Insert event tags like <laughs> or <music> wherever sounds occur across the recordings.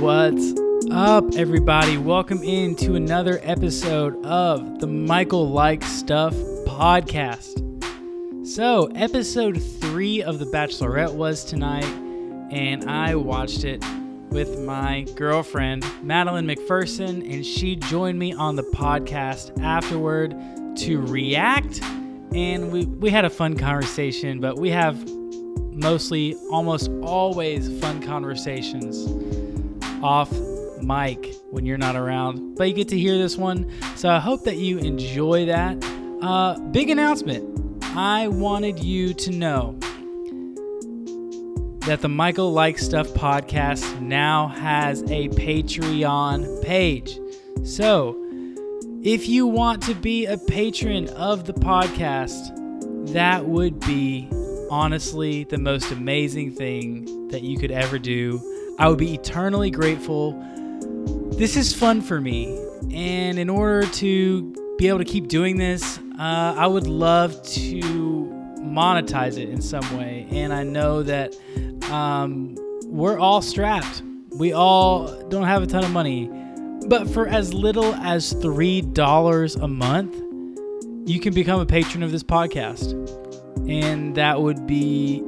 What's up, everybody? Welcome into another episode of the Michael Like Stuff podcast. So, episode three of The Bachelorette was tonight, and I watched it with my girlfriend, Madeline McPherson, and she joined me on the podcast afterward to react. And we, we had a fun conversation, but we have mostly, almost always fun conversations off mic when you're not around. But you get to hear this one, so I hope that you enjoy that. Uh, big announcement I wanted you to know that the Michael Like Stuff podcast now has a Patreon page. So, if you want to be a patron of the podcast, that would be honestly the most amazing thing that you could ever do. I would be eternally grateful. This is fun for me, and in order to be able to keep doing this, uh, I would love to monetize it in some way. And I know that um, we're all strapped. We all don't have a ton of money. But for as little as $3 a month, you can become a patron of this podcast. And that would be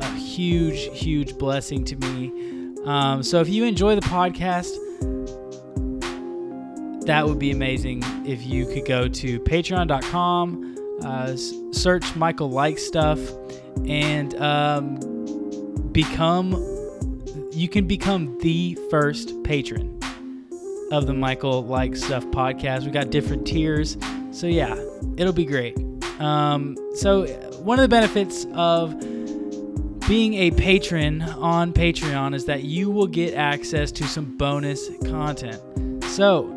a huge, huge blessing to me. Um, so if you enjoy the podcast, that would be amazing if you could go to patreon.com, uh, search Michael Like Stuff, and um, become, you can become the first patron of the Michael Like Stuff podcast. We got different tiers. So yeah, it'll be great. Um, so one of the benefits of being a patron on Patreon is that you will get access to some bonus content. So,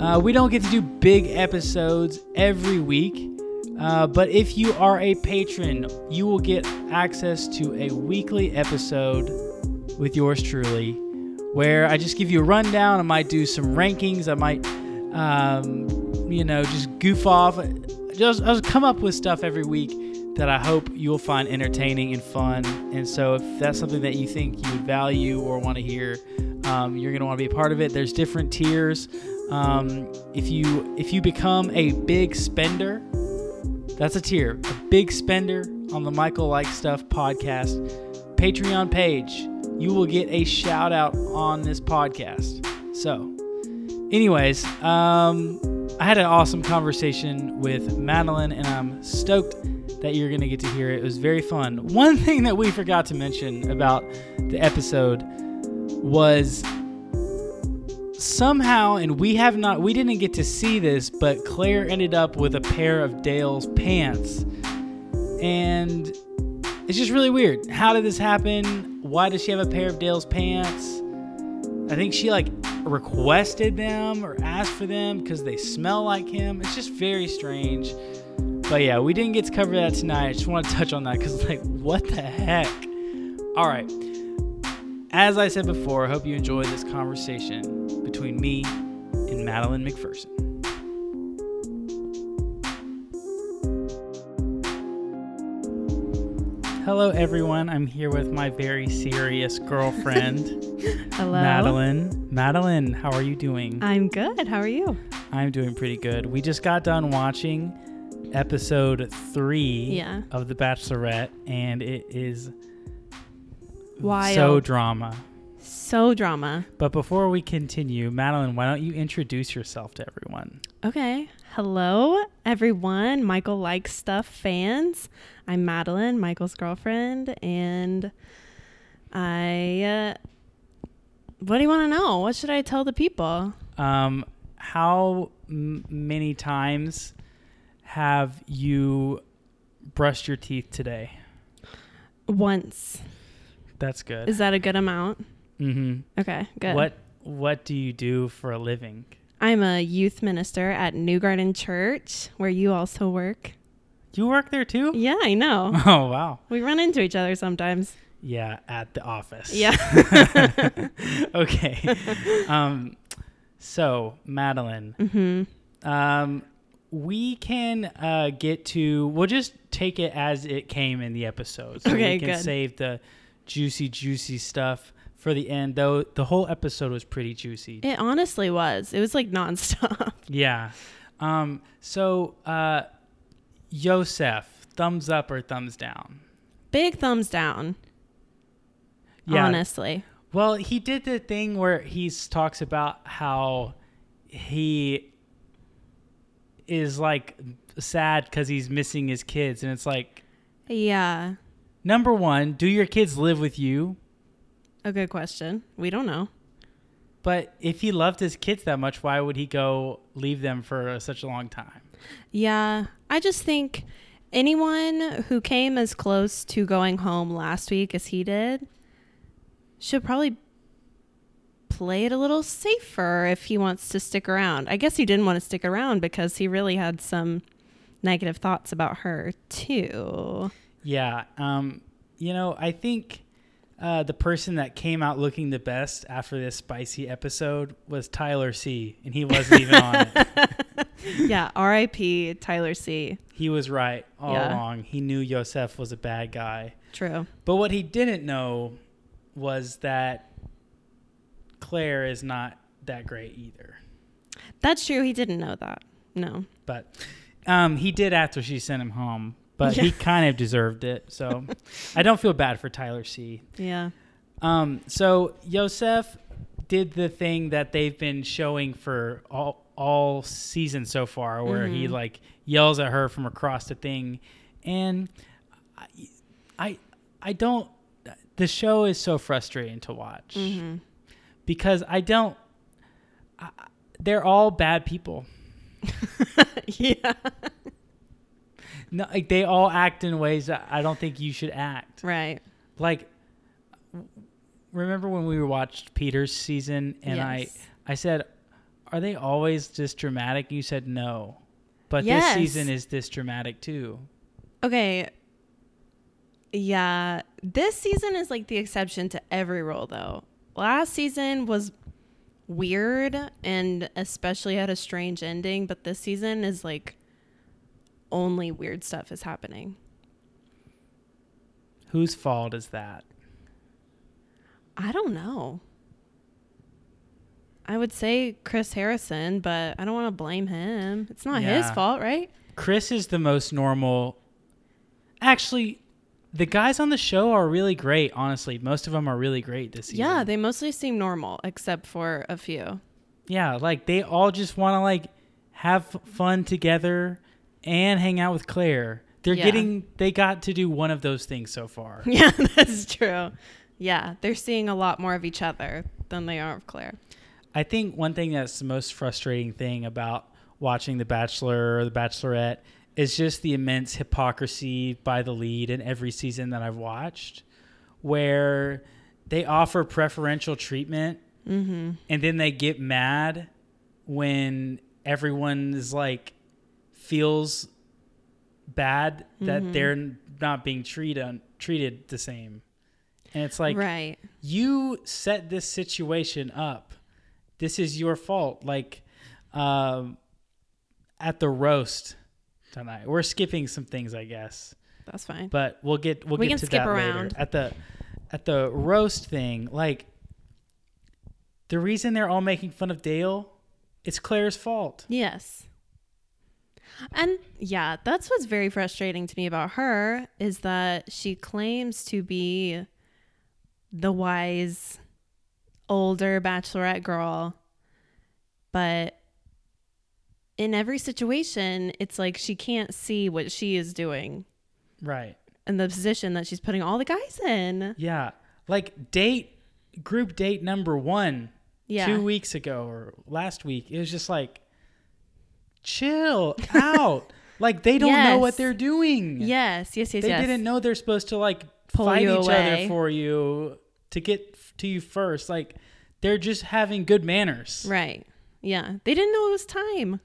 uh, we don't get to do big episodes every week, uh, but if you are a patron, you will get access to a weekly episode with yours truly, where I just give you a rundown. I might do some rankings. I might, um, you know, just goof off. Just I'll come up with stuff every week that I hope you'll find entertaining and fun. And so, if that's something that you think you value or want to hear, um, you're going to want to be a part of it. There's different tiers. Um, if you if you become a big spender, that's a tier. A big spender on the Michael Like Stuff podcast Patreon page, you will get a shout out on this podcast. So, anyways, um, I had an awesome conversation with Madeline, and I'm stoked that you're going to get to hear it. It was very fun. One thing that we forgot to mention about the episode was somehow, and we have not, we didn't get to see this, but Claire ended up with a pair of Dale's pants. And it's just really weird. How did this happen? Why does she have a pair of Dale's pants? I think she like requested them or asked for them because they smell like him. It's just very strange. But yeah, we didn't get to cover that tonight. I just want to touch on that because, like, what the heck? All right. As I said before, I hope you enjoyed this conversation between me and Madeline McPherson. Hello, everyone. I'm here with my very serious girlfriend, <laughs> Hello. Madeline. Madeline, how are you doing? I'm good. How are you? I'm doing pretty good. We just got done watching episode three Yeah. of The Bachelorette, and it is Wild. so drama. So drama. But before we continue, Madeline, why don't you introduce yourself to everyone? Okay. Hello, everyone. Michael Likes Stuff fans. I'm Madeline, Michael's girlfriend, and I. Uh, what do you want to know? What should I tell the people? Um, how m- many times have you brushed your teeth today? Once. That's good. Is that a good amount? mm-hmm. Okay, good. What What do you do for a living? I'm a youth minister at New Garden Church, where you also work. You work there too? Yeah, I know. <laughs> Oh wow. we run into each other sometimes. Yeah, at the office. Yeah. <laughs> okay. <laughs> um, so Madeline, hmm um, we can uh, get to. We'll just take it as it came in the episode. So Okay, we can good. save the juicy, juicy stuff for the end, though the whole episode was pretty juicy. It honestly was. It was like nonstop. <laughs> yeah. Um, so, uh, Yosef, thumbs up or thumbs down? Big thumbs down. Yeah. Honestly. Well, he did the thing where he talks about how he is like sad because he's missing his kids, and it's like, Yeah. number one, do your kids live with you? A good question. We don't know. But if he loved his kids that much, why would he go leave them for such a long time? Yeah. I just think anyone who came as close to going home last week as he did should probably play it a little safer if he wants to stick around. I guess he didn't want to stick around because he really had some negative thoughts about her too. Yeah. Um, you know, I think uh, the person that came out looking the best after this spicy episode was Tyler C, and he wasn't even on it. <laughs> yeah, R.I.P. Tyler C. He was right all Yeah. along. He knew Yosef was a bad guy. True. But what he didn't know was that Claire is not that great either. That's true. He didn't know that. No. But um, he did after she sent him home. But he kind of deserved it. So <laughs> I don't feel bad for Tyler C. Yeah. Um, so Yosef did the thing that they've been showing for all all season so far, where he Mhm. like yells at her from across the thing, and I, I, I don't. The show is so frustrating to watch hmm because I don't. I, they're all bad people. <laughs> yeah. No, like they all act in ways that I don't think you should act. Right. Like, remember when we watched Peter's season, and I Yes. I said, "Are they always this dramatic?" You said no, but Yes. this season is this dramatic too. Okay. Yeah. This season is like the exception to every rule, though. Last season was weird and especially had a strange ending, but this season is like only weird stuff is happening. Whose fault is that? I don't know. I would say Chris Harrison, but I don't want to blame him. It's not his fault, right? Chris is the most normal. Actually, the guys on the show are really great. Honestly, most of them are really great this season. Yeah, they mostly seem normal except for a few. yeah, like they all just want to like have fun together and hang out with Claire. They're Yeah. getting they got to do one of those things so far. <laughs> Yeah, that's true. Yeah, they're seeing a lot more of each other than they are of Claire. I think one thing that's the most frustrating thing about watching The Bachelor or The Bachelorette is just the immense hypocrisy by the lead in every season that I've watched, where they offer preferential treatment Mm-hmm. and then they get mad when everyone is like feels bad that Mhm. they're not being treated treated the same. And it's like right. you set this situation up. This is your fault. Like um, at the roast tonight, we're skipping some things, I guess, That's fine. but we'll get we'll We get can to skip that around. later. At the at the roast thing, like the reason they're all making fun of Dale, it's Claire's fault. Yes. And yeah, that's what's very frustrating to me about her is that she claims to be the wise older bachelorette girl, but in every situation, it's like she can't see what she is doing Right. and the position that she's putting all the guys in. Yeah. Like date group date number one Yeah. two weeks ago or last week. It was just like, chill out. <laughs> like they don't know what they're doing. Yes, yes, yes, they yes. didn't know they're supposed to like Pull fight each away. other for you to get to you first. Like they're just having good manners. Right. Yeah. They didn't know it was time.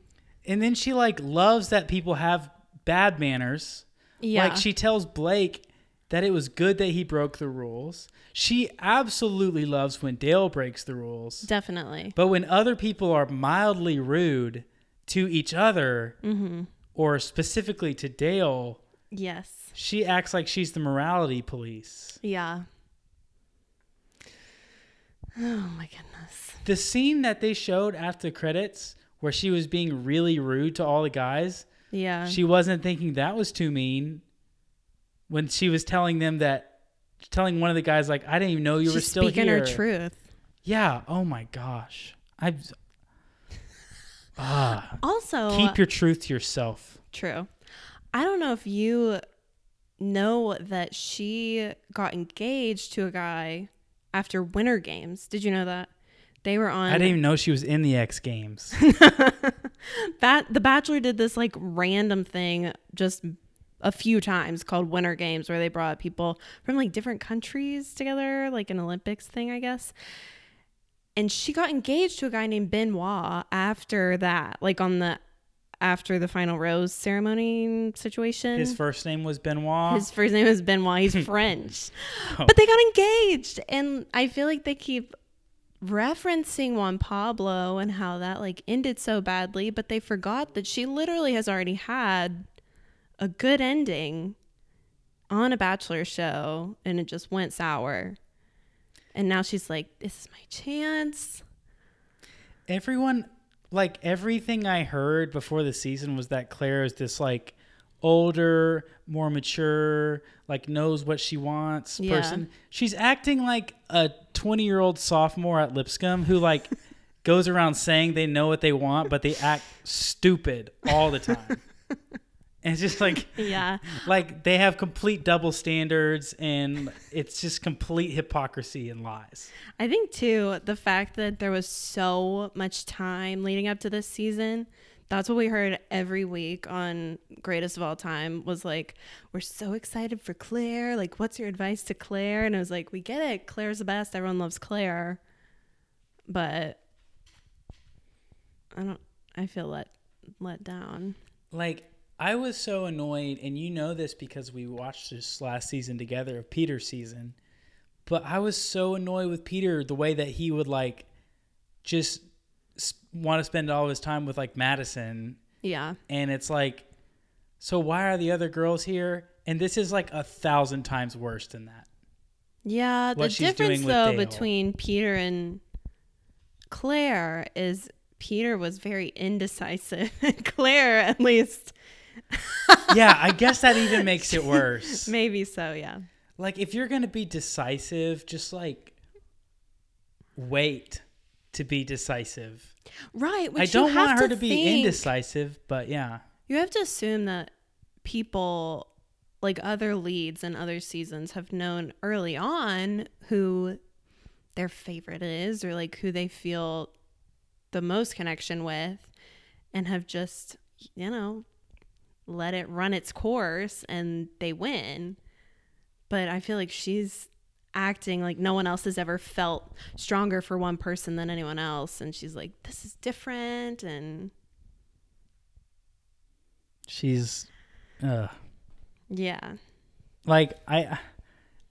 And then she like loves that people have bad manners. Yeah. Like she tells Blake that it was good that he broke the rules. She absolutely loves when Dale breaks the rules. Definitely. But when other people are mildly rude to each other Mm-hmm. or specifically to Dale, Yes. she acts like she's the morality police. Yeah. Oh my goodness. The scene that they showed after the credits where she was being really rude to all the guys, Yeah. she wasn't thinking that was too mean when she was telling them that telling one of the guys like I didn't even know you were She's still speaking here. her truth. Yeah. Oh my gosh. I <laughs> Ah, Also, keep your truth to yourself. true. I don't know if you know that she got engaged to a guy after Winter Games. Did you know that? They were on I didn't even know she was in the X Games. <laughs> that The Bachelor did this like random thing just a few times called Winter Games where they brought people from like different countries together, like an Olympics thing, I guess. And she got engaged to a guy named Benoit after that, like on the after the final rose ceremony situation. His first name was Benoit. His first name is Benoit. He's <laughs> French. Oh. But they got engaged. And I feel like they keep referencing Juan Pablo and how that like ended so badly, but they forgot that she literally has already had a good ending on a bachelor show and it just went sour. And now she's like, this is my chance. everyone like everything I heard before the season was that Claire is this like older, more mature, like knows what she wants Yeah. person. She's acting like a 20-year-old sophomore at Lipscomb who like <laughs> goes around saying they know what they want, but they act stupid all the time. and it's just like Yeah. like they have complete double standards and it's just complete hypocrisy and lies. I think too the fact that there was so much time leading up to this season. That's what we heard every week on Greatest of All Time was like, we're so excited for Claire. Like, what's your advice to Claire? And I was like, we get it. Claire's the best. Everyone loves Claire. But I don't, I feel let, let down. Like I was so annoyed, and you know this because we watched this last season together of Peter's season. But I was so annoyed with Peter the way that he would like just want to spend all his time with like Madison, Yeah. and it's like, so why are the other girls here? And this is like a thousand times worse than that. Yeah, the difference though Dale. between Peter and Claire is Peter was very indecisive. <laughs> Claire, at least, yeah, I <laughs> guess that even makes it worse. maybe so. Yeah, Like if you're gonna be decisive, just like wait to be decisive. right. Which I don't you have want her to, be think- indecisive, but yeah. You have to assume that people, like other leads in other seasons, have known early on who their favorite is, or like who they feel the most connection with, and have just, you know, let it run its course and they win. But I feel like she's acting like no one else has ever felt stronger for one person than anyone else. And she's like, this is different. And She's uh yeah. like I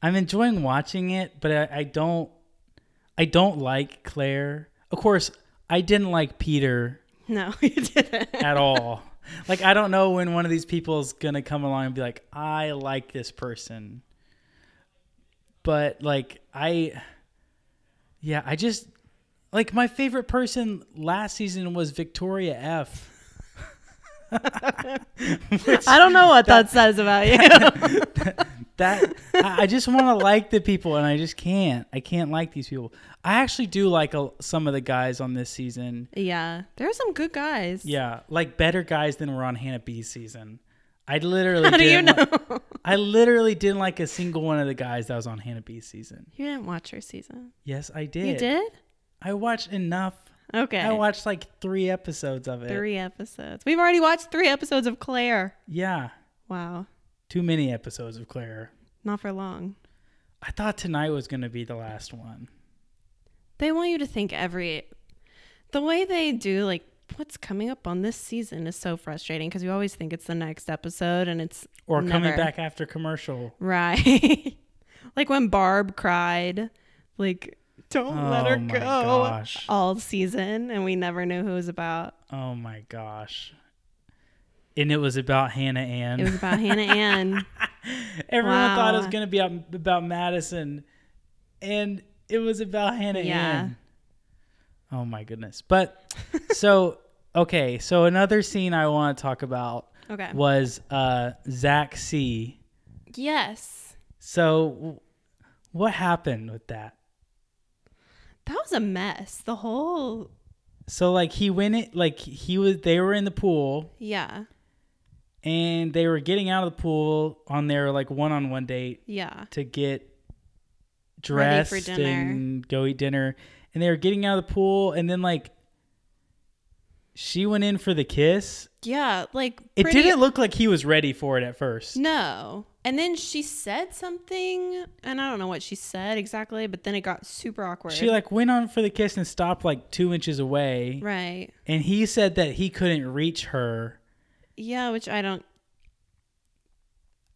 I'm enjoying watching it, but I, I don't I don't like Claire. Of course, I didn't like Peter No, <laughs> you didn't. at all. like I don't know when one of these people is gonna come along and be like, I like this person. But like I yeah, I just like my favorite person last season was Victoria F. <laughs> I don't know what that, says about you. <laughs> that I I just want to like the people and I just can't. I can't like these people. I actually do like a, some of the guys on this season. yeah, there are some good guys. Yeah, like better guys than were on Hannah B's season. I literally How do you didn't know? li- I literally didn't like a single one of the guys that was on Hannah B's season. you didn't watch her season. Yes, I did. You did? I watched enough. Okay. I watched like 3 episodes of it. three episodes. We've already watched three episodes of Claire. Yeah, Wow. too many episodes of Claire. Not for long. I thought tonight was going to be the last one. They want you to think every the way they do like what's coming up on this season is so frustrating because you always think it's the next episode and it's Or coming back after commercial. right. <laughs> like when Barb cried, like don't let Oh her my go gosh. all season and we never knew who it was about. Oh my gosh. And it was about Hannah Ann. It was about Hannah <laughs> Ann. Everyone thought it was going to be about Madison. And it was about Hannah Yeah. Ann. Oh my goodness. But <laughs> so okay, so another scene I want to talk about Okay. was uh Zach C. Yes. So w- what happened with that? That was a mess. The whole So like he went it like he was they were in the pool yeah. and they were getting out of the pool on their like one-on-one date Yeah. to get dressed and go eat dinner and they were getting out of the pool and then like she went in for the kiss Yeah, like it pretty- didn't look like he was ready for it at first No. And then she said something, and I don't know what she said exactly, but then it got super awkward. she like went on for the kiss and stopped like two inches away right. and he said that he couldn't reach her Yeah, which I don't.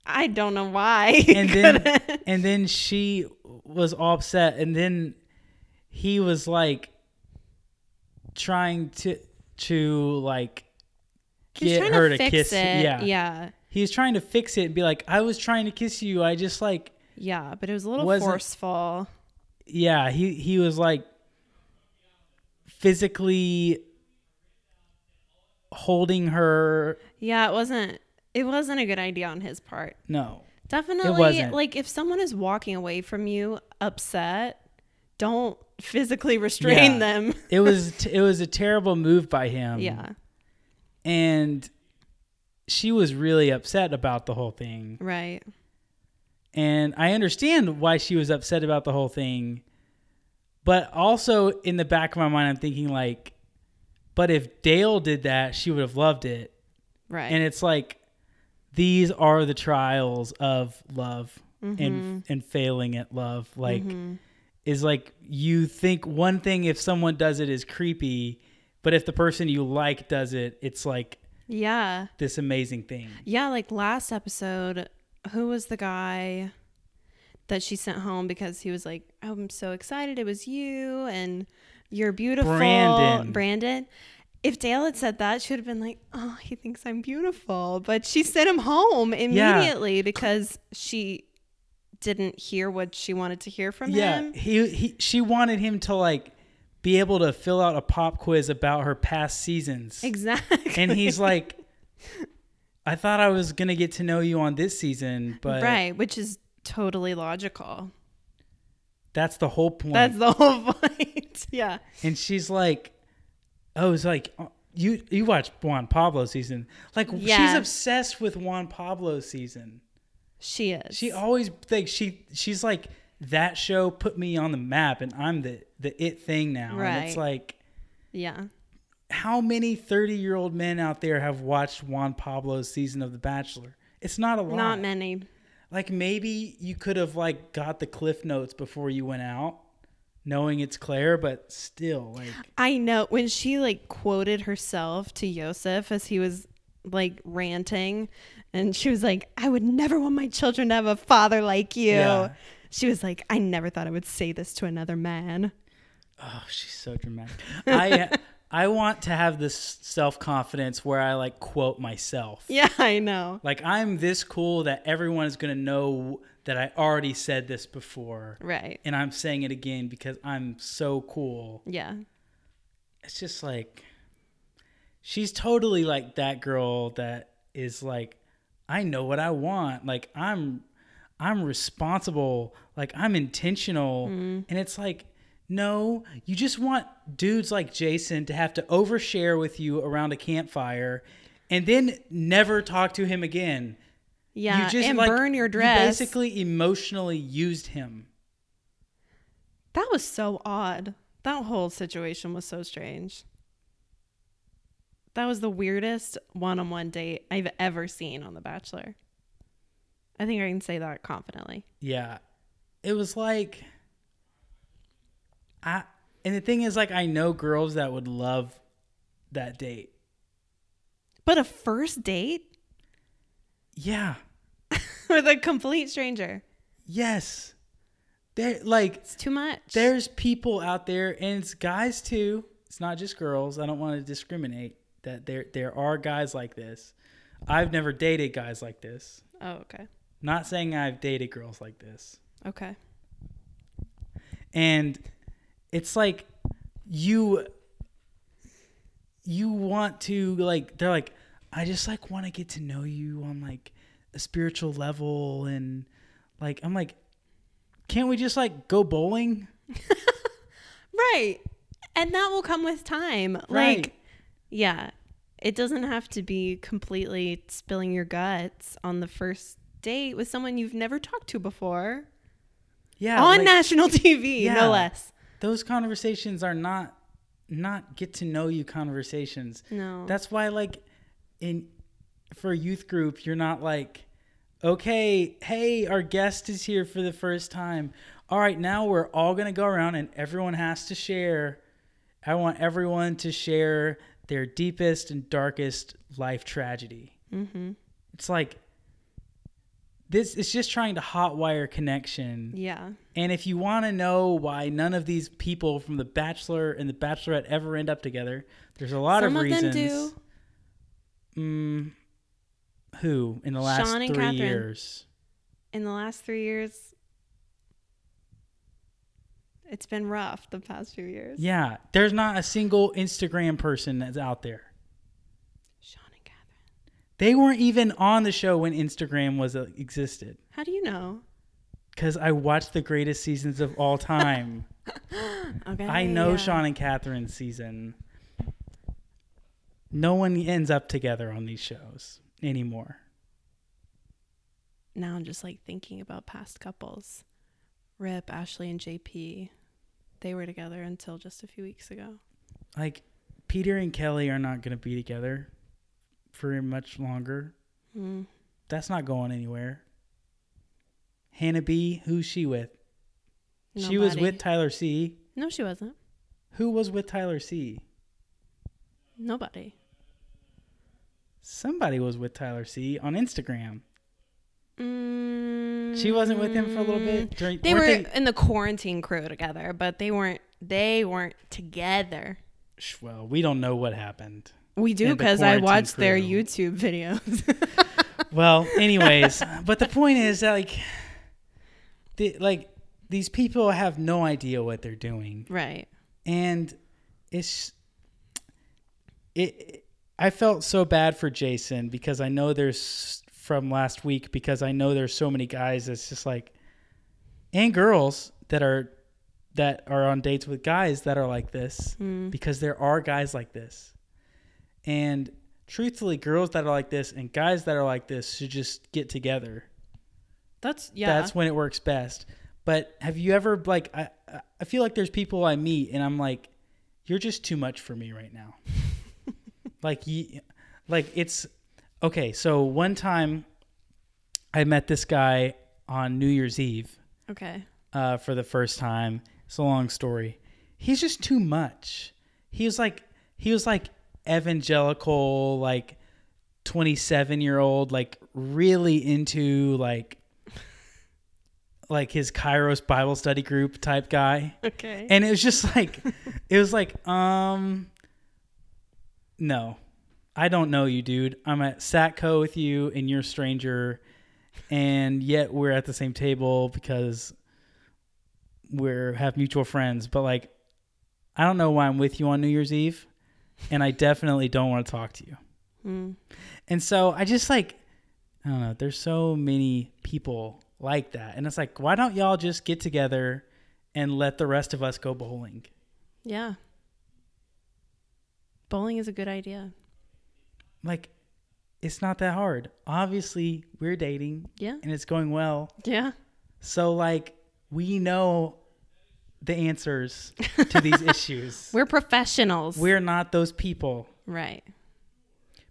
I don't know why. and then and then she was all upset and then he was like trying to to like get her to to, kiss it. yeah yeah, he was trying to fix it and be like i was trying to kiss you i just like yeah, but it was a little forceful. yeah he he was like physically holding her Yeah, it wasn't. It wasn't a good idea on his part. no Definitely, wasn't. like if someone is walking away from you upset, don't physically restrain Yeah. them. it <laughs> was t- it was a terrible move by him yeah, and she was really upset about the whole thing right. And I understand why she was upset about the whole thing. But also in the back of my mind, I'm thinking, like, but if Dale did that, she would have loved it. Right. And it's like, these are the trials of love Mm-hmm. and and failing at love. Like, is like you think one thing if someone does it is creepy, but if the person you like does it, it's like yeah. this amazing thing. Yeah, like last episode, who was the guy that she sent home because he was like, I'm so excited it was you and you're beautiful. Brandon. Brandon. If Dale had said that, she would have been like, Oh, he thinks I'm beautiful. But she sent him home immediately because she didn't hear what she wanted to hear from yeah, him. he he she wanted him to like be able to fill out a pop quiz about her past seasons. Exactly. And he's <laughs> like I thought I was going to get to know you on this season, but right, which is totally logical. that's the whole point. That's the whole <laughs> point. yeah. and she's like oh, it's like uh, you you watch Juan Pablo season. Like she's obsessed with Juan Pablo season. She is. She always thinks she she's like that show put me on the map and I'm the the it thing now. And it's like yeah. how many 30 year old men out there have watched Juan Pablo's season of The Bachelor? It's not a lot. Not many. Like maybe you could have like got the cliff notes before you went out, knowing it's Claire, but still, like I know when she like quoted herself to Yosef as he was like ranting, and she was like, "I would never want my children to have a father like you." Yeah. She was like, "I never thought I would say this to another man." oh, she's so dramatic. I <laughs> I want to have this self confidence where I like quote myself. Yeah, <laughs> I know. Like I'm this cool that everyone is gonna know that I already said this before, Right. and I'm saying it again because I'm so cool. Yeah. it's just like she's totally like that girl that is like I know what I want. Like I'm I'm responsible. Like I'm intentional. Mm-hmm. And it's like no, you just want dudes like Jason to have to overshare with you around a campfire and then never talk to him again. Yeah. you just and like, burn your you dress. basically emotionally used him. that was so odd. That whole situation was so strange. That was the weirdest one-on-one date I've ever seen on The Bachelor. I think I can say that confidently. Yeah. It was like I and the thing is like I know girls that would love that date. But a first date Yeah. <laughs> with a complete stranger. Yes. There like It's too much. there's people out there and it's guys too. It's not just girls. I don't want to discriminate that there there are guys like this. I've never dated guys like this. Oh, okay. Not saying I've dated girls like this. Okay. and it's like you you want to like they're like I just like want to get to know you on like a spiritual level and like I'm like can't we just like go bowling? <laughs> Right. And that will come with time. Right. Like, yeah, it doesn't have to be completely spilling your guts on the first date with someone you've never talked to before Yeah. on like, national <laughs> TV, Yeah. no less. those conversations are not not get to know you conversations. No. That's why like in for a youth group, you're not like, okay, hey, our guest is here for the first time. All right, now we're all gonna go around and everyone has to share. I want everyone to share their deepest and darkest life tragedy. mm-hmm. It's like this is just trying to hotwire connection. Yeah. And if you want to know why none of these people from The Bachelor and The Bachelorette ever end up together, there's a lot Some of of them reasons. do. Mm, who in the last Sean three years? In the last three years, it's been rough the past few years. Yeah, there's not a single Instagram person that's out there. Sean and Catherine. They weren't even on the show when Instagram was uh, existed. How do you know? Because I watched the greatest seasons of all time. <laughs> Okay. I know yeah. Sean and Catherine's season. No one ends up together on these shows anymore. now I'm just like thinking about past couples. Rip, Ashley, and JP. They were together until just a few weeks ago. like Peter and Kelly are not going to be together for much longer. Mm. That's not going anywhere. Hannah B, who's she with? Nobody. She was with Tyler C. No, she wasn't. Who was with Tyler C? Nobody. Somebody was with Tyler C on Instagram. Mm, She wasn't with him for a little bit. During, They were weren't in the quarantine crew together, but they weren't. They weren't together. Well, we don't know what happened. We do because I watched their. YouTube videos. <laughs> <laughs> Well, anyways, but the point is that like, the, like these people have no idea what they're doing. right. and it's it i felt so bad for jason because i know there's from last week because i know there's so many guys that's just like and girls that are that are on dates with guys that are like this Mm. because there are guys like this and truthfully girls that are like this and guys that are like this should just get together That's yeah. that's when it works best. But have you ever like I I feel like there's people I meet and I'm like, you're just too much for me right now. <laughs> like you, like it's okay. So one time, I met this guy on New Year's Eve okay. uh, for the first time. It's a long story. He's just too much. He was like he was like evangelical, like twenty seven year old, like really into like like his Kairos Bible study group type guy. Okay. And it was just like it was like, um no. I don't know you, dude. I'm at Satco with you and you're a stranger and yet we're at the same table because we're have mutual friends, but like I don't know why I'm with you on New Year's Eve and I definitely don't want to talk to you. Mm. And so I just like I don't know, there's so many people like that. And it's like, why don't y'all just get together and let the rest of us go bowling? Yeah. Bowling is a good idea. Like it's not that hard. Obviously, we're dating Yeah. and it's going well. Yeah. So like we know the answers to <laughs> these issues. We're professionals. We're not those people right.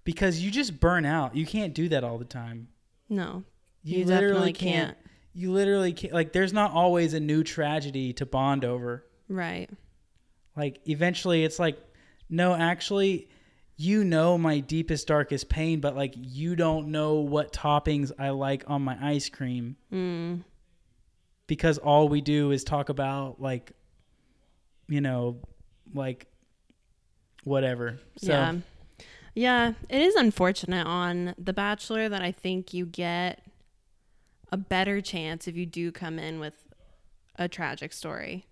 because you just burn out. You can't do that all the time. No. You, You literally definitely can't. can't. You literally can't. Like, there's not always a new tragedy to bond over. Right. Like, eventually, it's like, no, actually, you know my deepest, darkest pain, but like, you don't know what toppings I like on my ice cream Mm. because all we do is talk about like, you know, like whatever. So, yeah. Yeah. It is unfortunate on The Bachelor that I think you get a better chance if you do come in with a tragic story.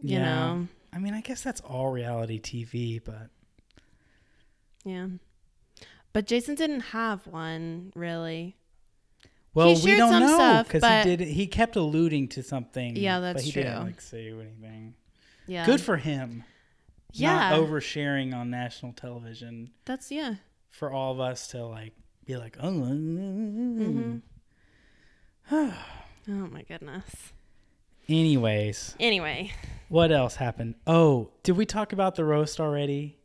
You Yeah. know. I mean, I guess that's all reality TV, but Yeah. But Jason didn't have one really. well, we don't know because but- he did. He kept alluding to something. Yeah, that's but he didn't like say anything. Yeah. Good for him. Yeah. Not oversharing on national television That's yeah. for all of us to like be like, oh. hmm <sighs> oh my goodness. Anyways, Anyway, what else happened? Oh, did we talk about the roast already?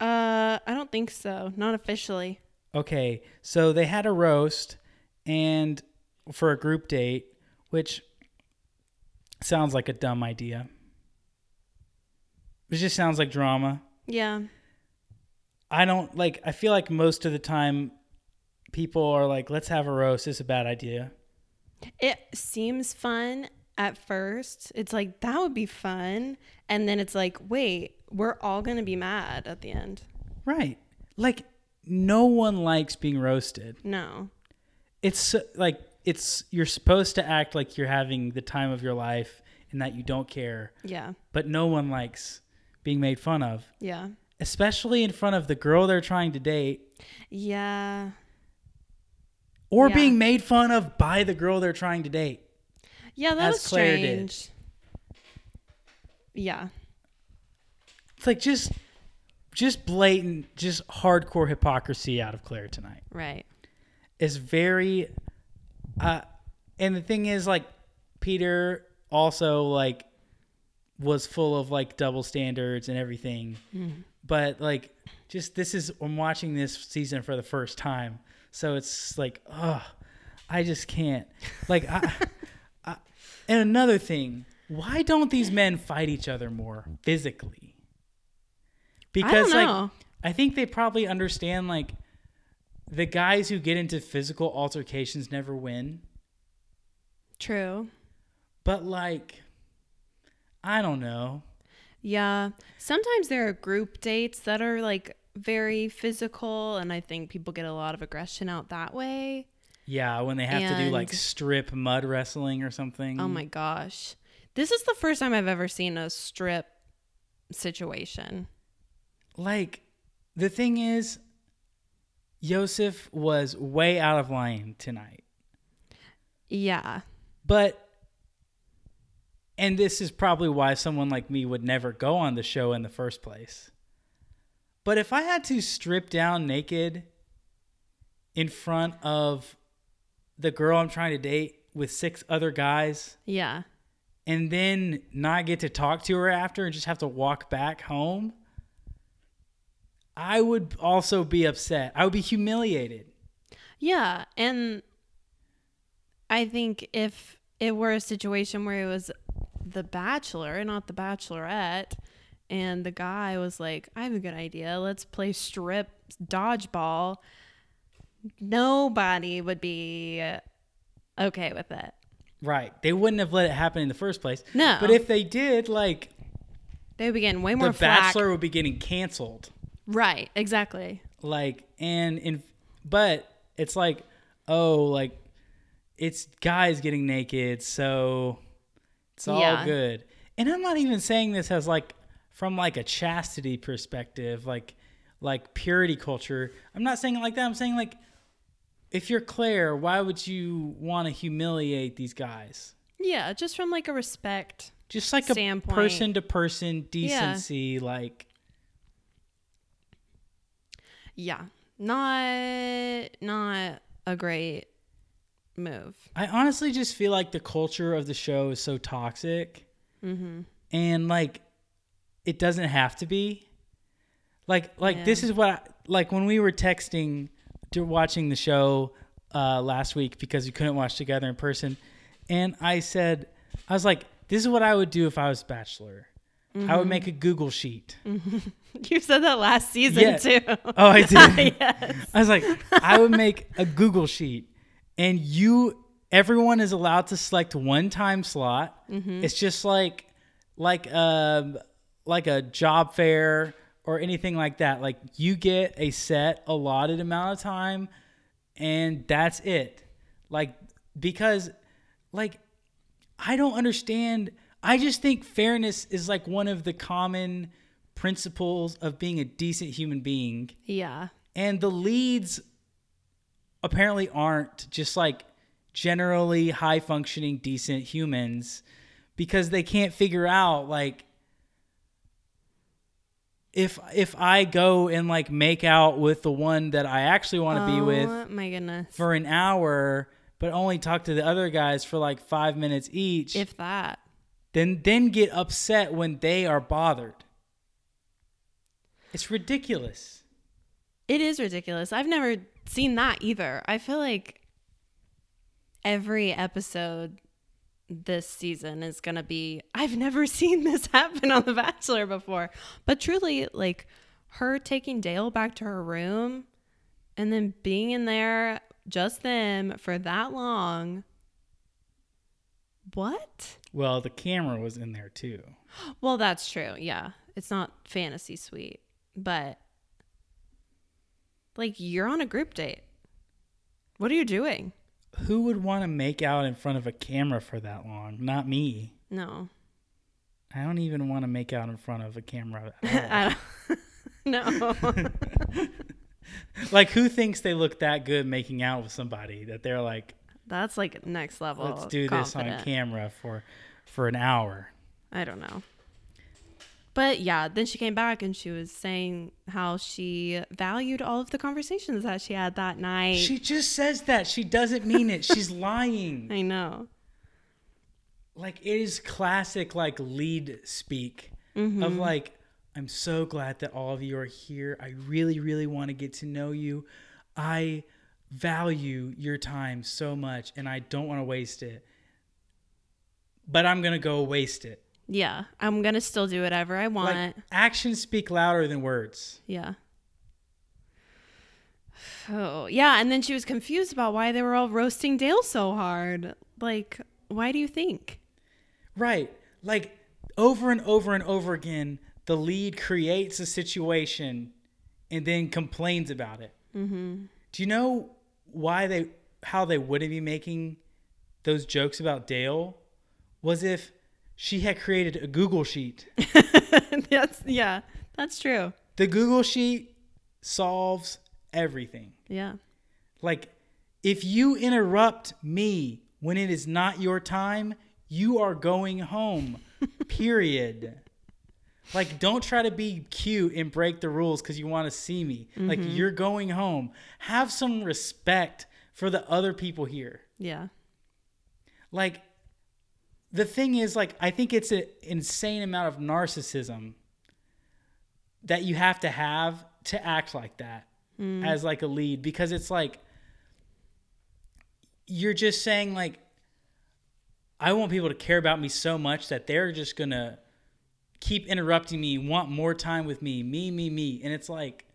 uh, I don't think so. Not officially. Okay, so they had a roast and for a group date, which sounds like a dumb idea. It just sounds like drama. Yeah. I don't like I feel like most of the time people are like, let's have a roast. It's a bad idea. It seems fun at first. It's like that would be fun, and then it's like, wait, we're all gonna be mad at the end. Right. Like no one likes being roasted. No. It's like it's you're supposed to act like you're having the time of your life and that you don't care, Yeah. but no one likes being made fun of, Yeah. especially in front of the girl they're trying to date Yeah. or Yeah. being made fun of by the girl they're trying to date. Yeah, that As was Claire did. strange. Yeah. It's like just just blatant, just hardcore hypocrisy out of Claire tonight. Right. It's very uh and the thing is like Peter also like was full of like double standards and everything. But like just this is I'm watching this season for the first time. So it's like oh I just can't. Like I <laughs> and another thing, why don't these men fight each other more physically? Because I don't like. I think they probably understand like the guys who get into physical altercations never win. True. But like I don't know. Yeah. Sometimes there are group dates that are like very physical, and I think people get a lot of aggression out that way. Yeah, when they have to do like strip mud wrestling or something. Oh my gosh. This is the first time I've ever seen a strip situation. Like the thing is Yosef was way out of line tonight. Yeah. But and this is probably why someone like me would never go on the show in the first place. But if I had to strip down naked in front of the girl I'm trying to date with six other guys Yeah. and then not get to talk to her after and just have to walk back home, I would also be upset. I would be humiliated. Yeah. And I think if it were a situation where it was the bachelor and not the bachelorette, and the guy was like, I have a good idea. Let's play strip dodgeball. Nobody would be okay with it. Right. They wouldn't have let it happen in the first place. No. But if they did, like They would be getting way more the flack. Bachelor would be getting canceled. Right. Exactly. Like and in but it's like oh like it's guys getting naked, so it's all Yeah. good. And I'm not even saying this as like from like a chastity perspective, like like purity culture. I'm not saying it like that. I'm saying like if you're Claire, why would you want to humiliate these guys? Yeah. Just from like a respect. Just like a person to person decency, like Yeah. Not not a great move. I honestly just feel like the culture of the show is so toxic, Mm-hmm. and like it doesn't have to be. Like, like Yeah. this is what, I, like when we were texting, watching the show uh, last week because we couldn't watch together in person, and I said, I was like, this is what I would do if I was Bachelor. I would make a Google sheet. <laughs> You said that last season Yeah. too. Oh, I <laughs> did. yes. I was like, I would make a Google sheet, and you, everyone is allowed to select one time slot. It's just like, like, um, like a job fair or anything like that. Like you get a set allotted amount of time, and that's it. Like because, like, I don't understand. I just think fairness is like one of the common principles of being a decent human being. Yeah. And the leads apparently aren't just like generally high functioning, decent humans because they can't figure out like if if I go and like make out with the one that I actually want to be with Oh my goodness. for an hour but only talk to the other guys for like 5 minutes each if that. then then get upset when they are bothered. It's ridiculous. It is ridiculous. I've never seen that either. I feel like every episode this season is going to be I've never <laughs> seen this happen on The Bachelor before. But truly, like her taking Dale back to her room and then being in there just them for that long. What? Well, the camera was in there too. Well, that's true. Yeah. It's not fantasy suite, but like you're on a group date. What are you doing? Who would want to make out in front of a camera for that long? Not me. No. I don't even want to make out in front of a camera. <laughs> I don't, <laughs> no. <laughs> like, who thinks they look that good making out with somebody that they're like, That's like next level. let's do this on camera for for an hour? I don't know. But yeah, then she came back and she was saying how she valued all of the conversations that she had that night. She just says that. She doesn't mean it. She's <laughs> lying. I know. like it is classic like lead speak Mm-hmm. of like i'm so glad that all of you are here i really really want to get to know you i value your time so much and i don't want to waste it but i'm gonna go waste it Yeah, I'm gonna still do whatever I want. like actions speak louder than words Yeah. <sighs> Oh, yeah. And then she was confused about why they were all roasting Dale so hard. Like, why do you think? right like over and over and over again the lead creates a situation and then complains about it Mm-hmm. Do you know why they how they wouldn't be making those jokes about Dale? Was if she had created a Google sheet. <laughs> that's, yeah, that's true. The Google sheet solves everything. Yeah. Like if you interrupt me when it is not your time, you are going home. <laughs> Period. Like, don't try to be cute and break the rules because you want to see me. Like, mm-hmm. you're going home. Have some respect for the other people here. Yeah. Like, the thing is, like, I think it's an insane amount of narcissism that you have to have to act like that hmm. as like a lead because it's like you're just saying like I want people to care about me so much that they're just gonna keep interrupting me, want more time with me, me, me, me, and it's like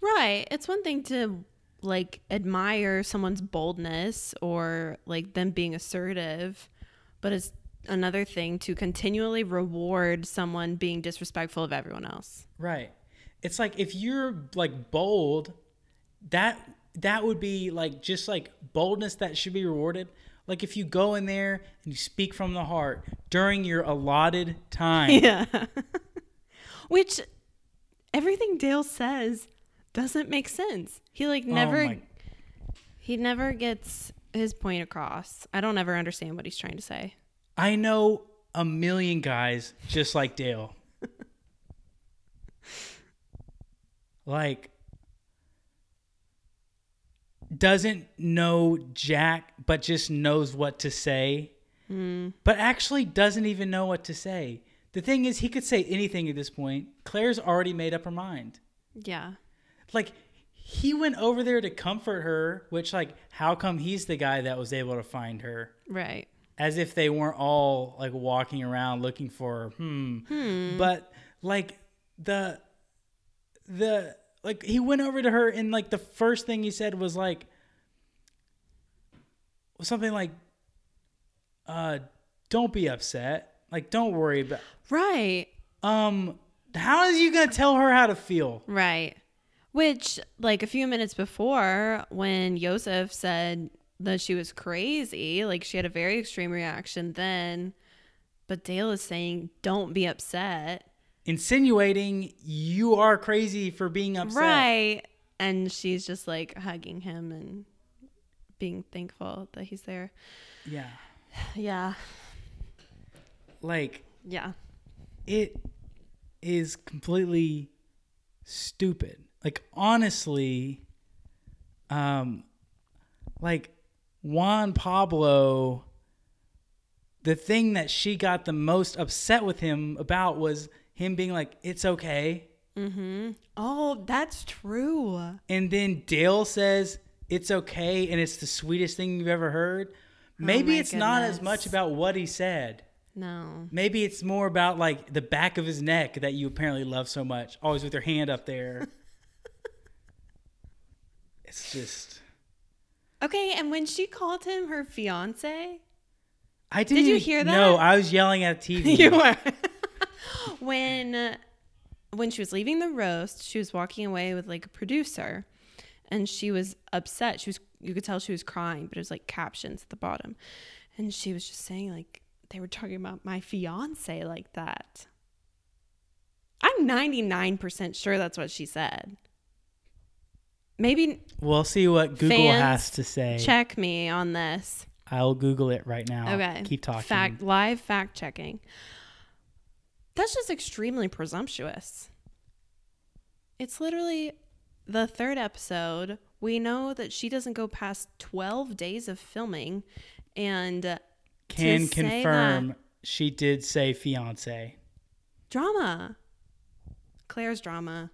Right. It's one thing to like admire someone's boldness or like them being assertive, but it's another thing to continually reward someone being disrespectful of everyone else. Right. It's like if you're like bold, that that would be like just like boldness that should be rewarded. Like if you go in there and you speak from the heart during your allotted time. <laughs> Yeah. <laughs> Which everything Dale says doesn't make sense. He like oh never Oh my- he never gets his point across. I don't ever understand what he's trying to say. I know a million guys just like Dale. <laughs> like doesn't know Jack but just knows what to say. Hmm. But actually doesn't even know what to say. The thing is he could say anything at this point. Claire's already made up her mind. Yeah. Like he went over there to comfort her, which like how come he's the guy that was able to find her? Right. as if they weren't all like walking around looking for hmm. But like the the like he went over to her and like the first thing he said was like something like uh don't be upset. Like don't worry about Right. um how is you gonna tell her how to feel? Right. Which, like a few minutes before, when Yosef said that she was crazy, like she had a very extreme reaction then. But Dale is saying, "Don't be upset." Insinuating you are crazy for being upset. Right. And she's just like hugging him and being thankful that he's there. Yeah. <sighs> Yeah. Like Yeah. it is completely stupid. Like honestly, um like Juan Pablo the thing that she got the most upset with him about was him being like it's okay. Mm-hmm. Oh, that's true. And then Dale says it's okay and it's the sweetest thing you've ever heard. Maybe Oh it's not as much about what he said. No. Maybe it's more about like the back of his neck that you apparently love so much, always with your hand up there. <laughs> it's just Okay, and when she called him her fiance, I didn't. Did you even- hear that? No. I was yelling at TV. <laughs> you were <laughs> when uh, when she was leaving the roast, she was walking away with like a producer, and she was upset. She was you could tell she was crying, but it was like captions at the bottom, and she was just saying like they were talking about my fiance like that. I'm 99% sure that's what she said. Maybe We'll see what Google has to say. check me on this. I'll Google it right now. Okay. Keep talking. Fact live fact checking. That's just extremely presumptuous. It's literally the third episode. We know that she doesn't go past 12 days of filming and Can confirm she did say fiance. drama. Claire's drama.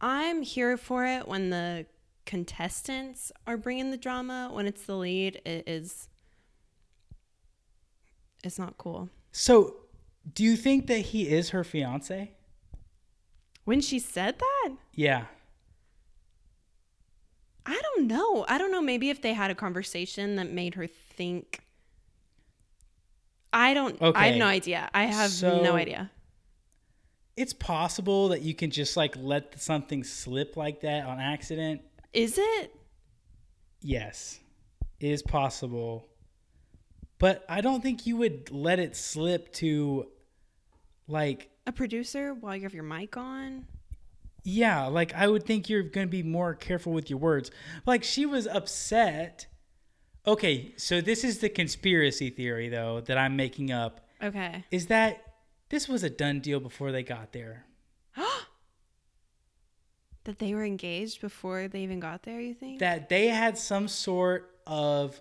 I'm here for it when the contestants are bringing the drama. When it's the lead, it is it's not cool. So, do you think that he is her fiance? When she said that, Yeah. I don't know. I don't know. Maybe if they had a conversation that made her think. I don't. Okay. I have no idea. I have So- no idea. It's possible that you can just like let something slip like that on accident. Is it? Yes, it is possible. But I don't think you would let it slip to like A producer while you have your mic on? yeah, like I would think you're going to be more careful with your words. Like she was upset. Okay, so this is the conspiracy theory though that I'm making up Okay. is that this was a done deal before they got there. <gasps> That they were engaged before they even got there, you think? That they had some sort of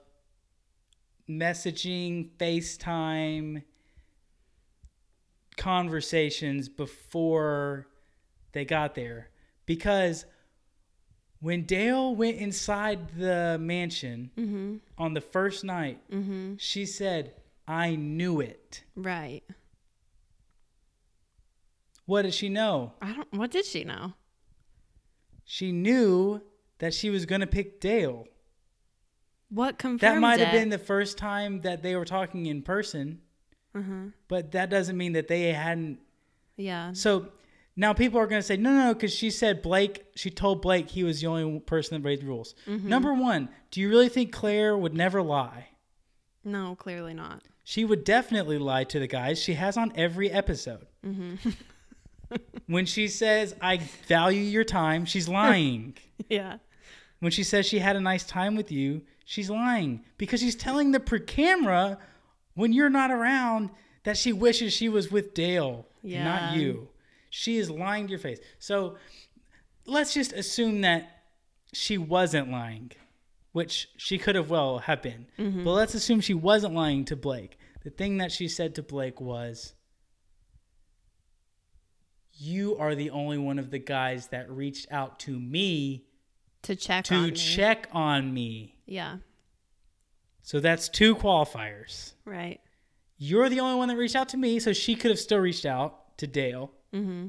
messaging, FaceTime conversations before they got there. Because when Dale went inside the mansion mm-hmm. on the first night, Mm-hmm. she said, I knew it. Right. What did she know? I don't. What did she know? She knew that she was going to pick Dale. What confirmed That might have it? been the first time that they were talking in person, Uh-huh. but that doesn't mean that they hadn't. Yeah. So now people are going to say, no, no, because she said Blake, she told Blake he was the only person that made the rules. Mm-hmm. Number one, do you really think Claire would never lie? No, clearly not. She would definitely lie to the guys. She has on every episode. Mm-hmm. <laughs> when she says, I value your time, she's lying. <laughs> Yeah. when she says she had a nice time with you, she's lying because she's telling the per camera when you're not around that she wishes she was with Dale, Yeah. not you. She is lying to your face. So let's just assume that she wasn't lying, which she could have well have been. Mm-hmm. But let's assume she wasn't lying to Blake. The thing that she said to Blake was, "You are the only one of the guys that reached out to me To check to on me. check on me. Yeah. So that's two qualifiers. Right. You're the only one that reached out to me, so she could have still reached out to Dale. Mm-hmm.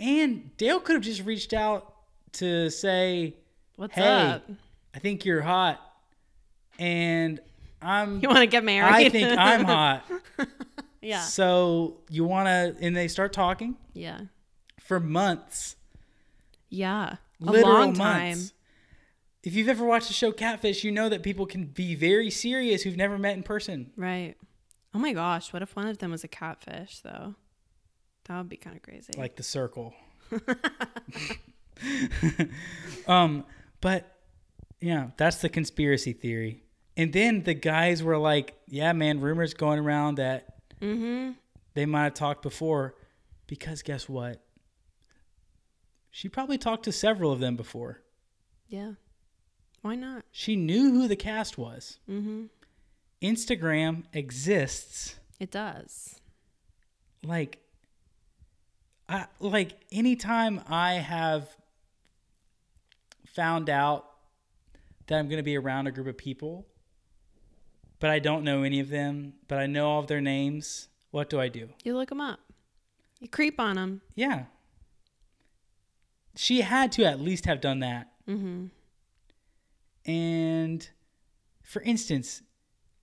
And Dale could have just reached out to say, What's Hey. up? I think you're hot. And I'm You want to get married? I think I'm hot. <laughs> yeah. So you wanna and they start talking Yeah. for months. Yeah. A long time. months. If you've ever watched the show Catfish, you know that people can be very serious who've never met in person. Right. Oh my gosh, what if one of them was a catfish though? That would be kind of crazy. like the circle. <laughs> <laughs> um, but yeah, that's the conspiracy theory. And then the guys were like, "Yeah, man, rumors going around that mm-hmm. they might have talked before." Because guess what? She probably talked to several of them before. Yeah. Why not? She knew who the cast was. Mm-hmm. Instagram exists It does. like I like anytime I have found out that I'm going to be around a group of people but I don't know any of them, but I know all of their names, what do I do? You look them up. You creep on them. Yeah. She had to at least have done that. Mm-hmm. And for instance,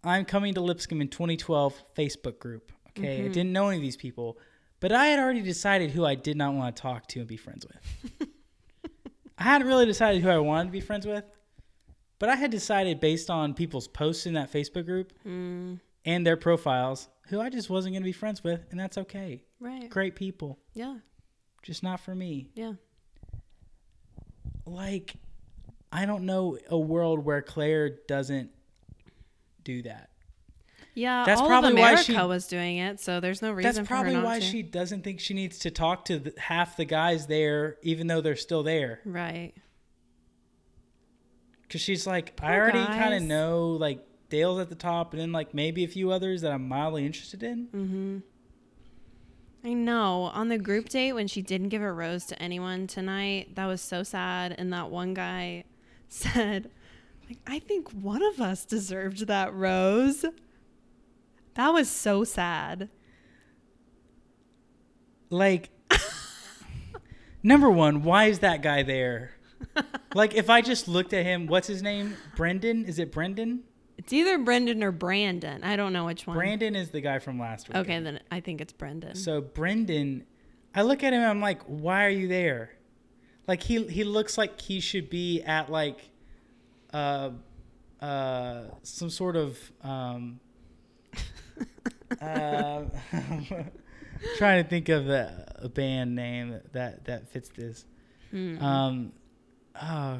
I'm coming to Lipscomb in 2012 Facebook group. Okay. I Mhm. didn't know any of these people, but I had already decided who I did not want to talk to and be friends with. <laughs> I hadn't really decided who I wanted to be friends with, but I had decided based on people's posts in that Facebook group Mm, and their profiles who I just wasn't going to be friends with, and that's okay. right. Great people, Yeah. just not for me. Yeah. Like, I don't know a world where Claire doesn't do that. Yeah. That's all probably of why she- was doing it, so there's no reason That's for her probably why to. she doesn't think she needs to talk to the, half the guys there, even though they're still there. Right. Because she's like, I already kind of know like Dale's at the top, and then like maybe a few others that I'm mildly interested in. Mm-hmm. I know. On the group date when she didn't give a rose to anyone tonight, that was so sad. And that one guy <laughs> said, like, I think one of us deserved that rose. That was so sad. Like, <laughs> number one, why is that guy there? Like, if I just looked at him, what's his name? Brendan? Is it Brendan? It's either Brendan or Brandon. I don't know which one. Brandon is the guy from last week. Okay, then I think it's Brendan. So Brendan, I look at him and I'm like, why are you there? Like he he looks like he should be at like uh uh some sort of um uh, <laughs> trying to think of a, a band name that that fits this. Hmm. Um uh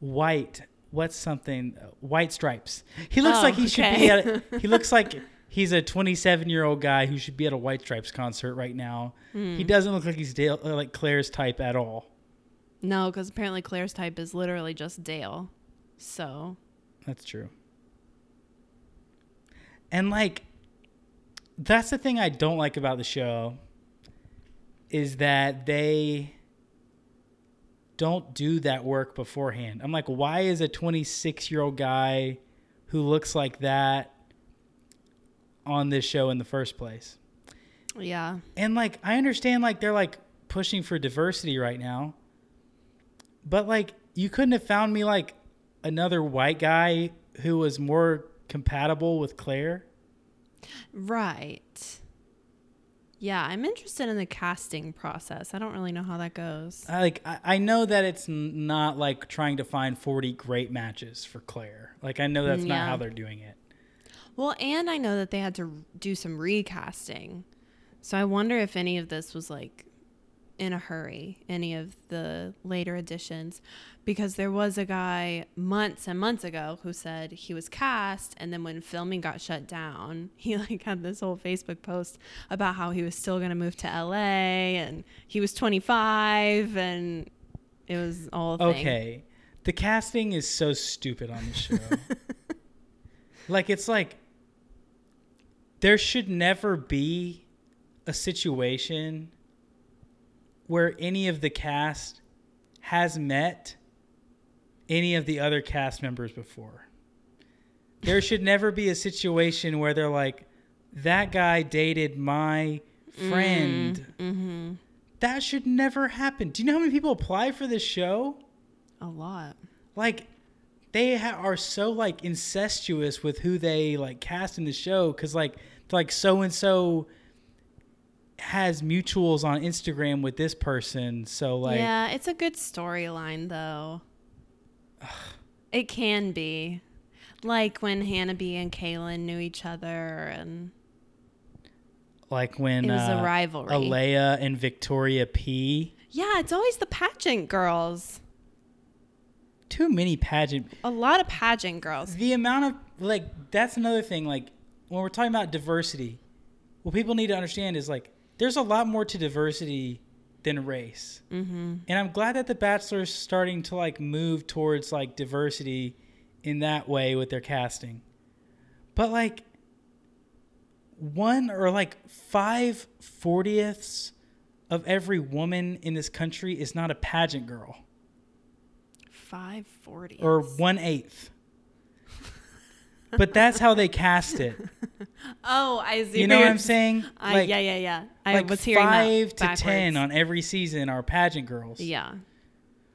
white what's something white stripes. He looks Oh, like he should be at a, he looks <laughs> like he's a 27 year old guy who should be at a white stripes concert right now. Hmm. He doesn't look like he's Dale, uh, like Claire's type at all. no, because apparently Claire's type is literally just Dale. So, That's true. And like that's the thing I don't like about the show is that they don't do that work beforehand. I'm like, why is a 26 year old guy who looks like that on this show in the first place? yeah. And like I understand like they're like pushing for diversity right now. But like you couldn't have found me like another white guy who was more compatible with Claire. Right. Yeah, I'm interested in the casting process. I don't really know how that goes. I, like I, I know that it's n- not like trying to find 40 great matches for Claire. Like I know that's Mm, not how they're doing it. Well, and I know that they had to do some recasting. So I wonder if any of this was like in a hurry, any of the later editions, because there was a guy months and months ago who said he was cast, and then when filming got shut down, <laughs> he like had this whole Facebook post about how he was still going to move to LA and he was 25 and it was all. Okay. The casting is so stupid on the show. <laughs> like it's like there should never be a situation where any of the cast has met any of the other cast members before. There should never be a situation where they're like that guy dated my friend. Mm-hmm. That should never happen. Do you know how many people apply for this show? A lot. like they ha- are so like incestuous with who they like cast in the show because like like so and so has mutuals on Instagram with this person so like yeah, it's a good storyline though. it can be. Like when Hannah B and Caelynn knew each other and like when It was a uh, rivalry. Alayah and Victoria P. Yeah, it's always the pageant girls. Too many pageant. A lot of pageant girls. The amount of like that's another thing. Like when we're talking about diversity, what people need to understand is like there's a lot more to diversity than race. Mm-hmm. And I'm glad that the Bachelor's starting to like move towards like diversity in that way with their casting. But like one or like five fortieths of every woman in this country is not a pageant girl, Five forty. or one eighth. But that's how they cast it. <laughs> oh, I see. You know what I'm <laughs> saying? I, yeah, yeah, yeah. I like was hearing that five to ten on every season are pageant girls. Yeah.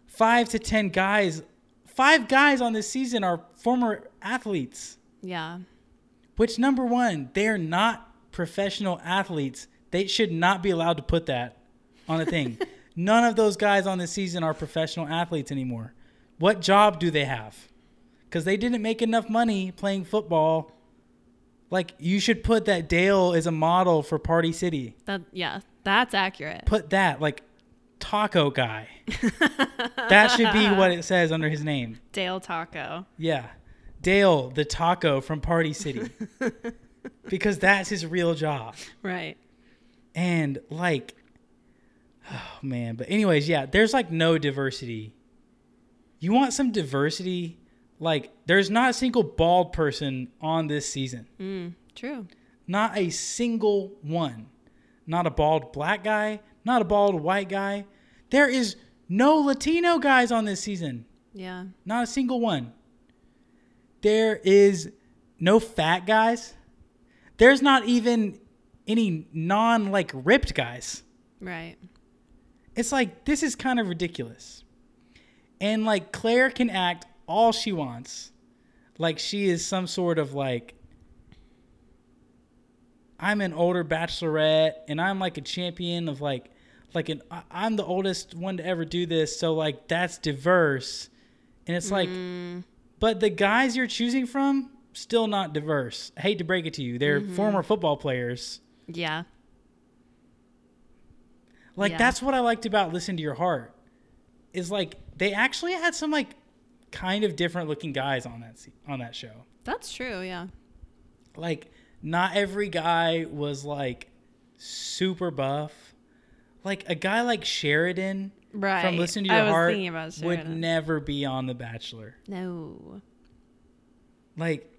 five to ten guys five guys on this season are former athletes Yeah. which number one they're not professional athletes they should not be allowed to put that on a thing <laughs> none of those guys on this season are professional athletes anymore what job do they have because they didn't make enough money playing football like you should put that dale is a model for party city That yeah, that's accurate. put that like taco guy <laughs> that should be what it says under his name Dale Taco. Yeah. Dale, the taco from Party City. <laughs> because that's his real job. Right. And like, oh man. But, anyways, yeah, there's like no diversity. You want some diversity? Like, there's not a single bald person on this season. Mm, true. Not a single one. Not a bald black guy, not a bald white guy. There is no Latino guys on this season. Yeah. Not a single one. There is no fat guys. There's not even any non like ripped guys. Right. It's like this is kind of ridiculous. And like Claire can act all she wants. Like she is some sort of like I'm an older bachelorette and I'm like a champion of like like an I'm the oldest one to ever do this, so like that's diverse. And it's like Mm, but the guys you're choosing from still not diverse. I hate to break it to you. They're former football players. yeah. Like Yeah. that's what I liked about Listen to Your Heart. Is like they actually had some like kind of different looking guys on that on that show. That's true. Yeah. Like not every guy was like super buff. Like a guy like Sheridan Right. from Listen to Your Heart would never be on The Bachelor. No. Like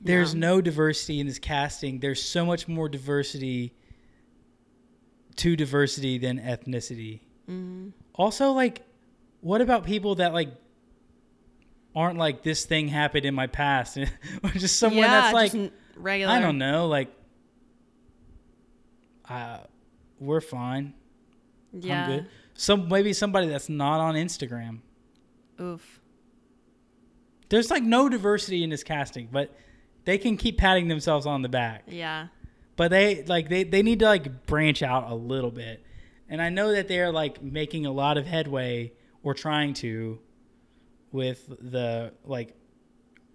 there's No. no diversity in this casting. There's so much more diversity to diversity than ethnicity. Mm. Also, like, what about people that like aren't like this thing happened in my past, <laughs> or just someone yeah, that's like n- regular. I don't know, like, uh, we're fine, Yeah. I'm good. Some maybe somebody that's not on Instagram. Oof. There's like no diversity in this casting, but they can keep patting themselves on the back. Yeah. but they like they, they need to like branch out a little bit and i know that they're like making a lot of headway or trying to with the like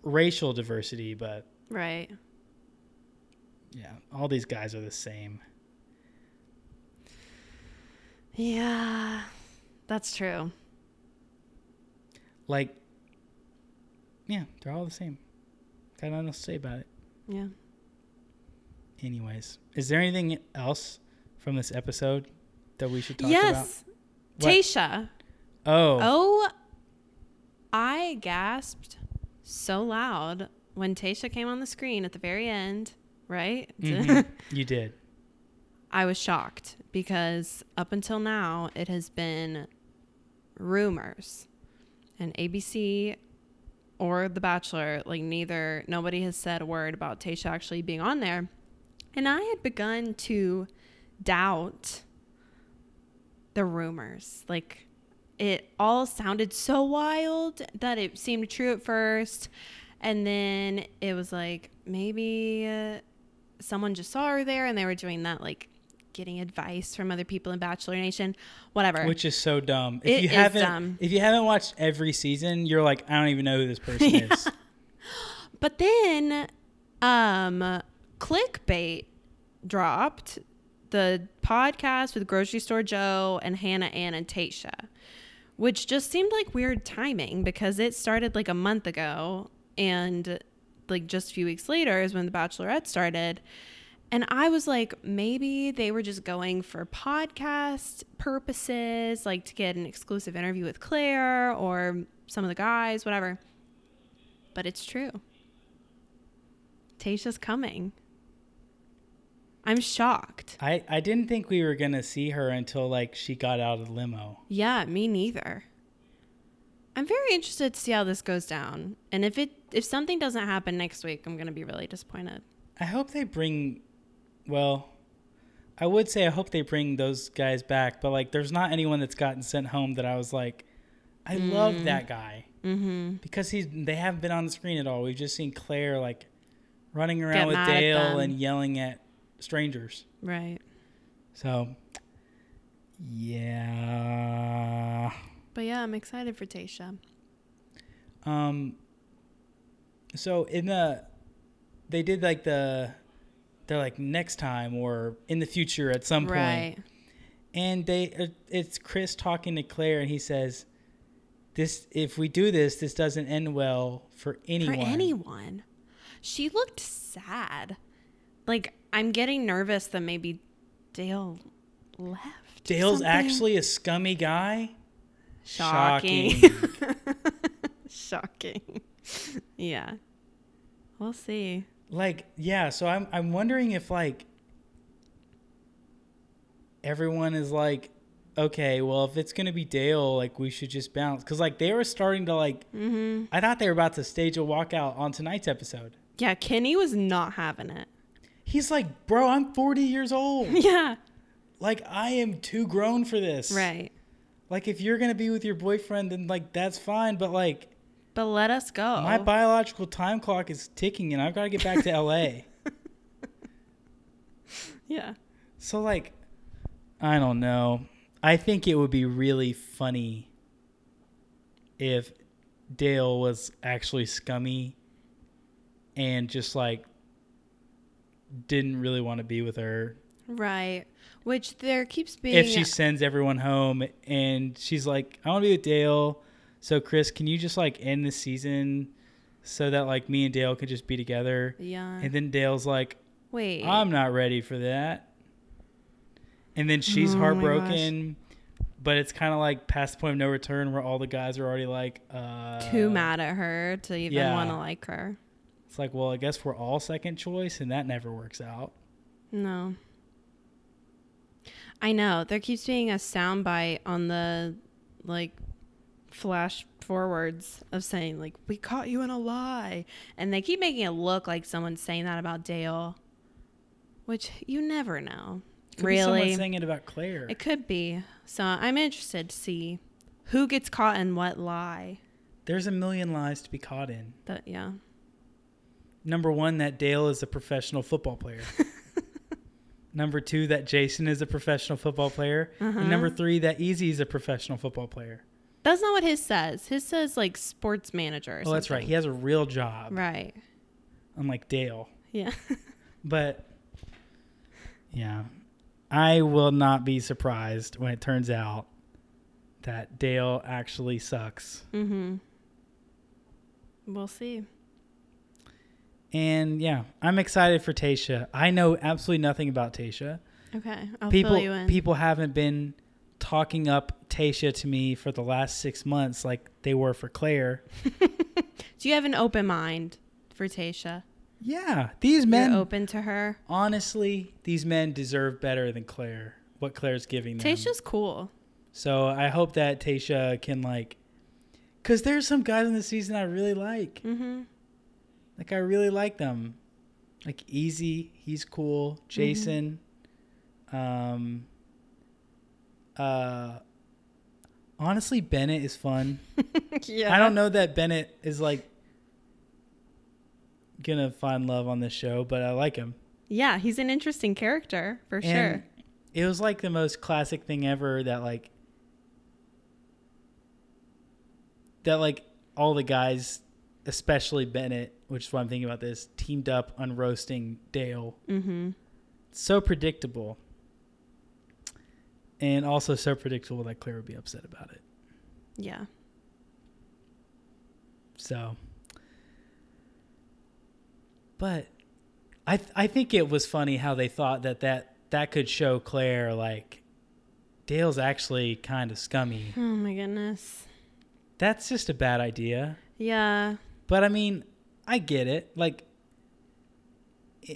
racial diversity but Right. yeah all these guys are the same Yeah. That's true. like yeah they're all the same got nothing else to say about it Yeah. anyways is there anything else from this episode that we should talk about? yes. Tayshia. Oh, Oh, I gasped so loud when Tayshia came on the screen at the very end, right? mhm, <laughs> you did I was shocked because up until now, it has been rumors. And ABC or The Bachelor, like neither, nobody has said a word about Tayshia actually being on there. And I had begun to doubt the rumors. Like, it all sounded so wild that it seemed true at first. And then it was like, maybe uh, someone just saw her there and they were doing that, like, getting advice from other people in Bachelor Nation, whatever. Which is so dumb. If It you is haven't dumb. if you haven't watched every season, you're like, I don't even know who this person <laughs> Yeah. is. <laughs> But then, um, clickbait dropped the podcast with Grocery Store Joe and Hannah Ann and Tayshia, which just seemed like weird timing because it started like a month ago and like just a few weeks later is when The Bachelorette started. And I was like, maybe they were just going for podcast purposes, like to get an exclusive interview with Claire or some of the guys, whatever. But it's true. Tayshia's coming. I'm shocked. I, I didn't think we were gonna see her until like she got out of the limo. Yeah, me neither. I'm very interested to see how this goes down. And if it if something doesn't happen next week, I'm gonna be really disappointed. I hope they bring well I would say I hope they bring those guys back, but like there's not anyone that's gotten sent home that I was like I love that guy. Mm-hmm. Because he's they haven't been on the screen at all. We've just seen Claire like running around Get with Dale and yelling at strangers. Right. So yeah. But yeah, I'm excited for Tayshia. Um. So in the, they did like the, they're like next time or in the future at some point, Right. and they uh, it's Chris talking to Claire and he says, "This if we do this, this doesn't end well for anyone." For anyone. She looked sad. Like I'm getting nervous that maybe Dale left. Dale's something. actually a scummy guy. shocking. <laughs> Shocking. yeah. We'll see. like yeah so i'm i'm wondering if like everyone is like okay well if it's gonna be dale like we should just bounce because like they were starting to like Mm-hmm. i thought they were about to stage a walkout on tonight's episode Yeah, Kenny was not having it. He's like bro i'm 40 years old <laughs> Yeah. like i am too grown for this Right. like if you're gonna be with your boyfriend then like that's fine but like But let us go. my biological time clock is ticking and i've got to get back to la <laughs> yeah. So like I don't know. I think it would be really funny if Dale was actually scummy and just like didn't really want to be with her. Right. Which there keeps being If she sends everyone home and she's like, I want to be with Dale. So Chris, can you just like end the season so that like me and Dale could just be together? Yeah. And then Dale's like, Wait. I'm not ready for that. And then she's Oh heartbroken, but it's kind of like past the point of no return where all the guys are already like, uh, too mad at her to even yeah. want to like her. It's like, well, I guess we're all second choice, and that never works out. No. I know. There keeps being a soundbite on the like flash forwards of saying like we caught you in a lie and they keep making it look like someone's saying that about Dale which you never know. Could really. saying it about Claire. It could be. So I'm interested to see who gets caught in what lie. There's a million lies to be caught in. That yeah. Number one, that Dale is a professional football player. <laughs> number two, that Jason is a professional football player. Uh-huh. And number three, that Eazy is a professional football player. That's not what his says. His says like sports manager or Oh, that's right. He has a real job, Right. unlike Dale. Yeah. <laughs> But yeah, I will not be surprised when it turns out that Dale actually sucks. mm-hmm. We'll see. And yeah, I'm excited for Tayshia. I know absolutely nothing about Tayshia. Okay. I'll people fill you in. people haven't been talking up Tayshia to me for the last 6 months like they were for Claire. <laughs> Do you have an open mind for Tayshia? Yeah, these men You're open to her. honestly, these men deserve better than Claire. What Claire's giving them. Tayshia's cool. So I hope that Tayshia can like, cause there's some guys in the season I really like. Mm-hmm. Like I really like them. Like Eazy, he's cool. Jason, um, uh, honestly Bennett is fun. <laughs> yeah. I don't know that Bennett is like gonna find love on this show, but I like him. Yeah, he's an interesting character for And sure. It was like the most classic thing ever that like that like all the guys, especially Bennett, which is why I'm thinking about this, teamed up on roasting Dale. Mm-hmm. so predictable. And also so predictable that Claire would be upset about it. Yeah. So, but I th- I think it was funny how they thought that that that could show Claire like Dale's actually kind of scummy. Oh my goodness. That's just a bad idea. Yeah. But I mean, I get it. Like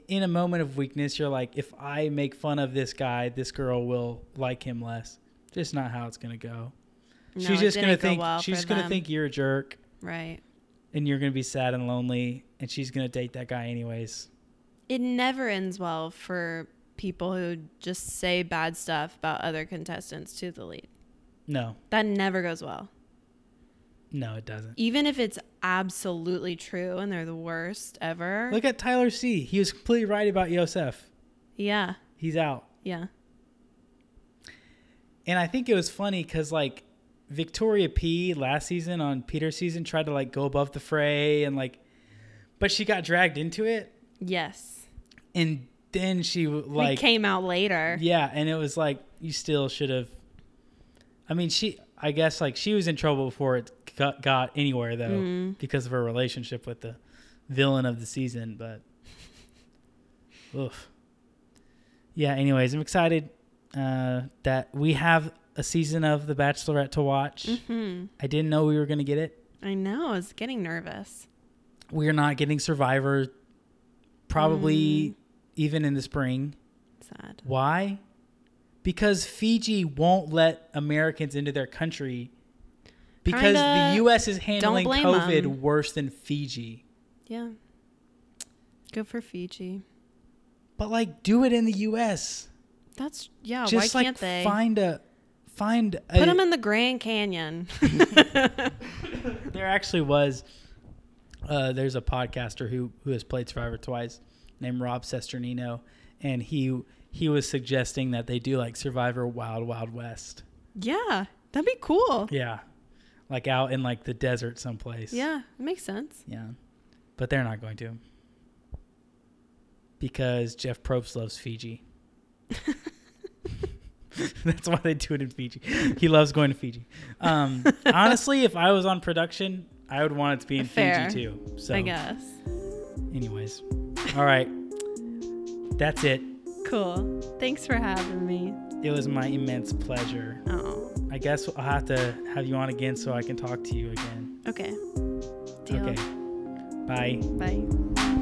in a moment of weakness, you're like, if I make fun of this guy, this girl will like him less. Just not how it's gonna go. No, she's just gonna go think well she's gonna them. think you're a jerk, Right. and you're gonna be sad and lonely, and she's gonna date that guy anyways. It never ends well for people who just say bad stuff about other contestants to the lead. No, That never goes well. no, it doesn't. Even if it's absolutely true and they're the worst ever. Look at Tyler C. He was completely right about Yosef. yeah. He's out. Yeah. And I think it was funny because like Victoria P last season on Peter's season tried to like go above the fray and like, but she got dragged into it, Yes. and then she Like came out later. yeah, and it was like you still should have. I mean, she I guess like she was in trouble before it got, got anywhere though Mm. because of her relationship with the villain of the season, but oof. Yeah. Anyways, I'm excited uh, that we have a season of The Bachelorette to watch. hmm I didn't know we were going to get it. I know. I was getting nervous. We're not getting Survivor, probably Mm. even in the spring. Sad. Why? Because Fiji won't let Americans into their country because Kinda the U.S. is handling blame COVID 'em. worse than Fiji. Yeah. Good for Fiji. But like, do it in the U.S. That's yeah. Just why like can't they find a find a. put them in the Grand Canyon? <laughs> there actually was. Uh, there's a podcaster who who has played Survivor twice, named Rob Cesternino, and he he was suggesting that they do like Survivor Wild Wild West. yeah, that'd be cool. Yeah, like out in like the desert someplace. Yeah, it makes sense. Yeah. But they're not going to. Because Jeff Probst loves Fiji. <laughs> That's why they do it in Fiji. He loves going to Fiji. Um, <laughs> honestly, if I was on production, I would want it to be in Fair. Fiji too. So, I guess. anyways, all right, that's it. Cool. Thanks for having me. It was my immense pleasure. Oh, I guess I'll have to have you on again so I can talk to you again. okay. Deal. Okay. Bye. Bye.